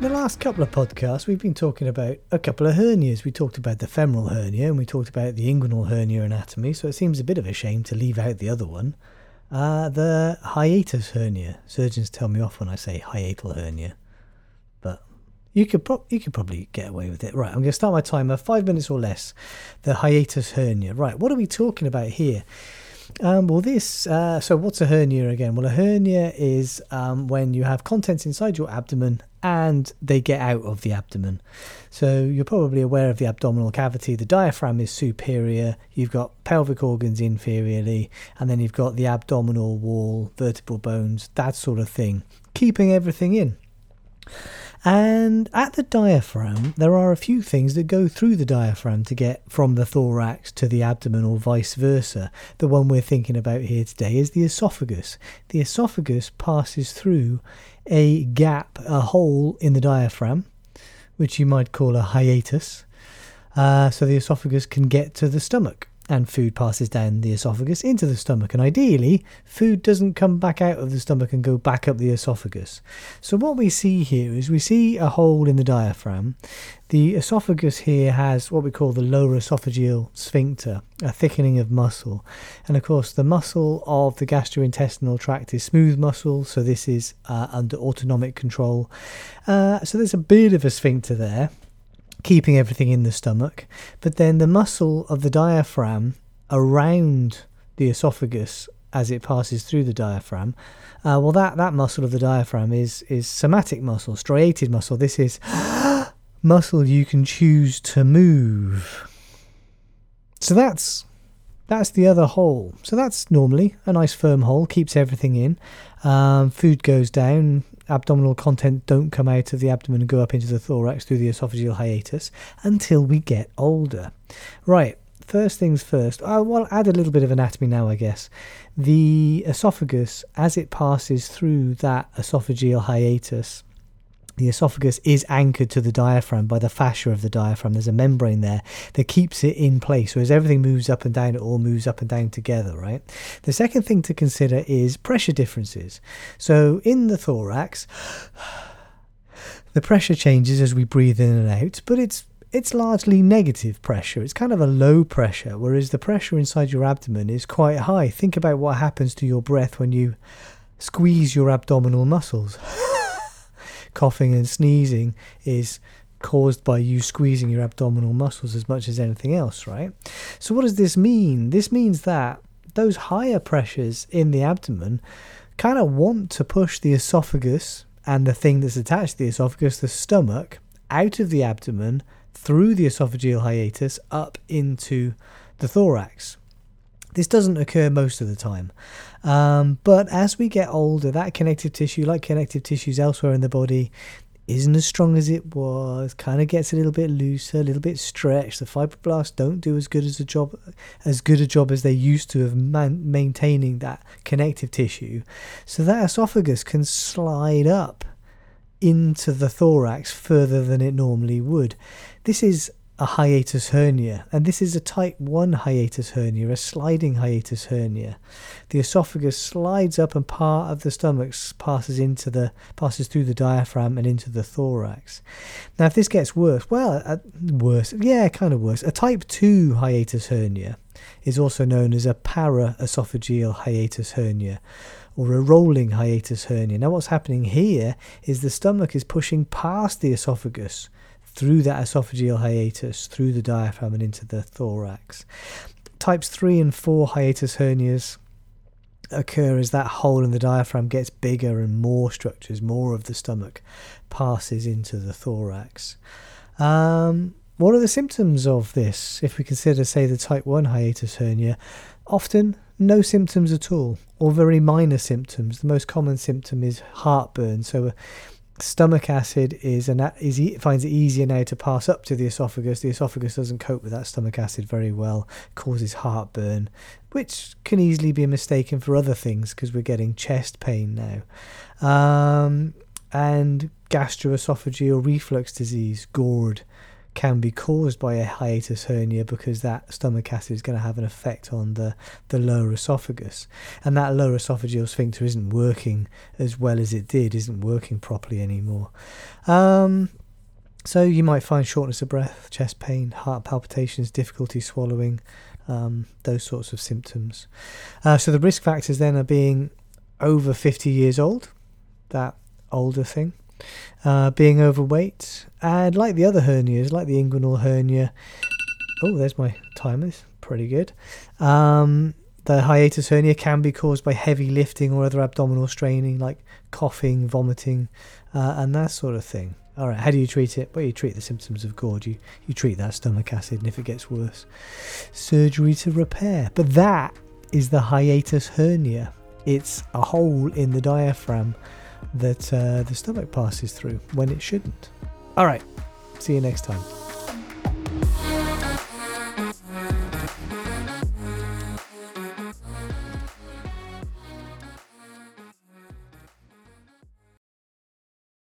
last couple of podcasts, we've been talking about a couple of hernias. We talked about the femoral hernia and we talked about the inguinal hernia anatomy, so it seems a bit of a shame to leave out the other one. Uh, the hiatus hernia. Surgeons tell me off when I say hiatal hernia, but you could pro- you could probably get away with it. Right, I'm going to start my timer. Five minutes or less. The hiatus hernia. Right, what are we talking about here? Um, well, this. Uh, so, what's a hernia again? Well, a hernia is um, when you have contents inside your abdomen and they get out of the abdomen. So, you're probably aware of the abdominal cavity. The diaphragm is superior. You've got pelvic organs inferiorly, and then you've got the abdominal wall, vertebral bones, that sort of thing, keeping everything in. And at the diaphragm, there are a few things that go through the diaphragm to get from the thorax to the abdomen or vice versa. The one we're thinking about here today is the esophagus. The esophagus passes through a gap, a hole in the diaphragm, which you might call a hiatus. Uh, so the esophagus can get to the stomach and food passes down the esophagus into the stomach. And ideally, food doesn't come back out of the stomach and go back up the esophagus. So, what we see here is we see a hole in the diaphragm. The esophagus here has what we call the lower esophageal sphincter, a thickening of muscle. And of course, the muscle of the gastrointestinal tract is smooth muscle, so this is uh, under autonomic control. Uh, so, there's a bit of a sphincter there keeping everything in the stomach. But then the muscle of the diaphragm around the esophagus as it passes through the diaphragm, uh, well, that, that muscle of the diaphragm is, is somatic muscle, striated muscle. This is muscle you can choose to move. So that's that's the other hole. So that's normally a nice firm hole, keeps everything in. Um, food goes down, abdominal content don't come out of the abdomen and go up into the thorax through the esophageal hiatus until we get older. Right, first things first, I will add a little bit of anatomy now, I guess. The esophagus, as it passes through that esophageal hiatus, the esophagus is anchored to the diaphragm by the fascia of the diaphragm. There's a membrane there that keeps it in place. So as everything moves up and down, it all moves up and down together, right? The second thing to consider is pressure differences. So in the thorax, the pressure changes as we breathe in and out, but it's it's largely negative pressure. It's kind of a low pressure, whereas the pressure inside your abdomen is quite high. Think about what happens to your breath when you squeeze your abdominal muscles. coughing and sneezing is caused by you squeezing your abdominal muscles as much as anything else, right? So, what does this mean? This means that those higher pressures in the abdomen kind of want to push the esophagus and the thing that's attached to the esophagus, the stomach, out of the abdomen through the esophageal hiatus up into the thorax. This doesn't occur most of the time. Um, but as we get older, that connective tissue, like connective tissues elsewhere in the body, isn't as strong as it was, kind of gets a little bit looser, a little bit stretched. The fibroblasts don't do as good as a job as good a job as they used to of man- maintaining that connective tissue. So that esophagus can slide up into the thorax further than it normally would. This is a hiatus hernia, and this is a type 1 hiatus hernia, a sliding hiatus hernia. The esophagus slides up and part of the stomach passes into the passes through the diaphragm and into the thorax. Now if this gets worse, well, uh, worse, yeah, kind of worse. A type 2 hiatus hernia is also known as a paraesophageal hiatus hernia or a rolling hiatus hernia. Now what's happening here is the stomach is pushing past the esophagus through that esophageal hiatus, through the diaphragm and into the thorax. Types 3 and 4 hiatus hernias occur as that hole in the diaphragm gets bigger and more structures, more of the stomach passes into the thorax. Um, what are the symptoms of this? If we consider, say, the type 1 hiatus hernia, often no symptoms at all, or very minor symptoms. The most common symptom is heartburn. So, stomach acid is an is finds it easier now to pass up to the esophagus. The esophagus doesn't cope with that stomach acid very well, causes heartburn, which can easily be mistaken for other things because we're getting chest pain now, um, and gastroesophageal reflux disease, GORD can be caused by a hiatus hernia because that stomach acid is going to have an effect on the, the lower esophagus. And that lower esophageal sphincter isn't working as well as it did, isn't working properly anymore. Um, So you might find shortness of breath, chest pain, heart palpitations, difficulty swallowing, um, those sorts of symptoms. Uh, so the risk factors then are being over 50 years old, that older thing, uh, being overweight, and like the other hernias, like the inguinal hernia. Oh, there's my timers, pretty good. Um, the hiatus hernia can be caused by heavy lifting or other abdominal straining, like coughing, vomiting, uh, and that sort of thing. All right, how do you treat it? Well, you treat the symptoms of GORD. You, you treat that stomach acid, and if it gets worse, surgery to repair. But that is the hiatus hernia. It's a hole in the diaphragm that uh, the stomach passes through when it shouldn't. All right, see you next time.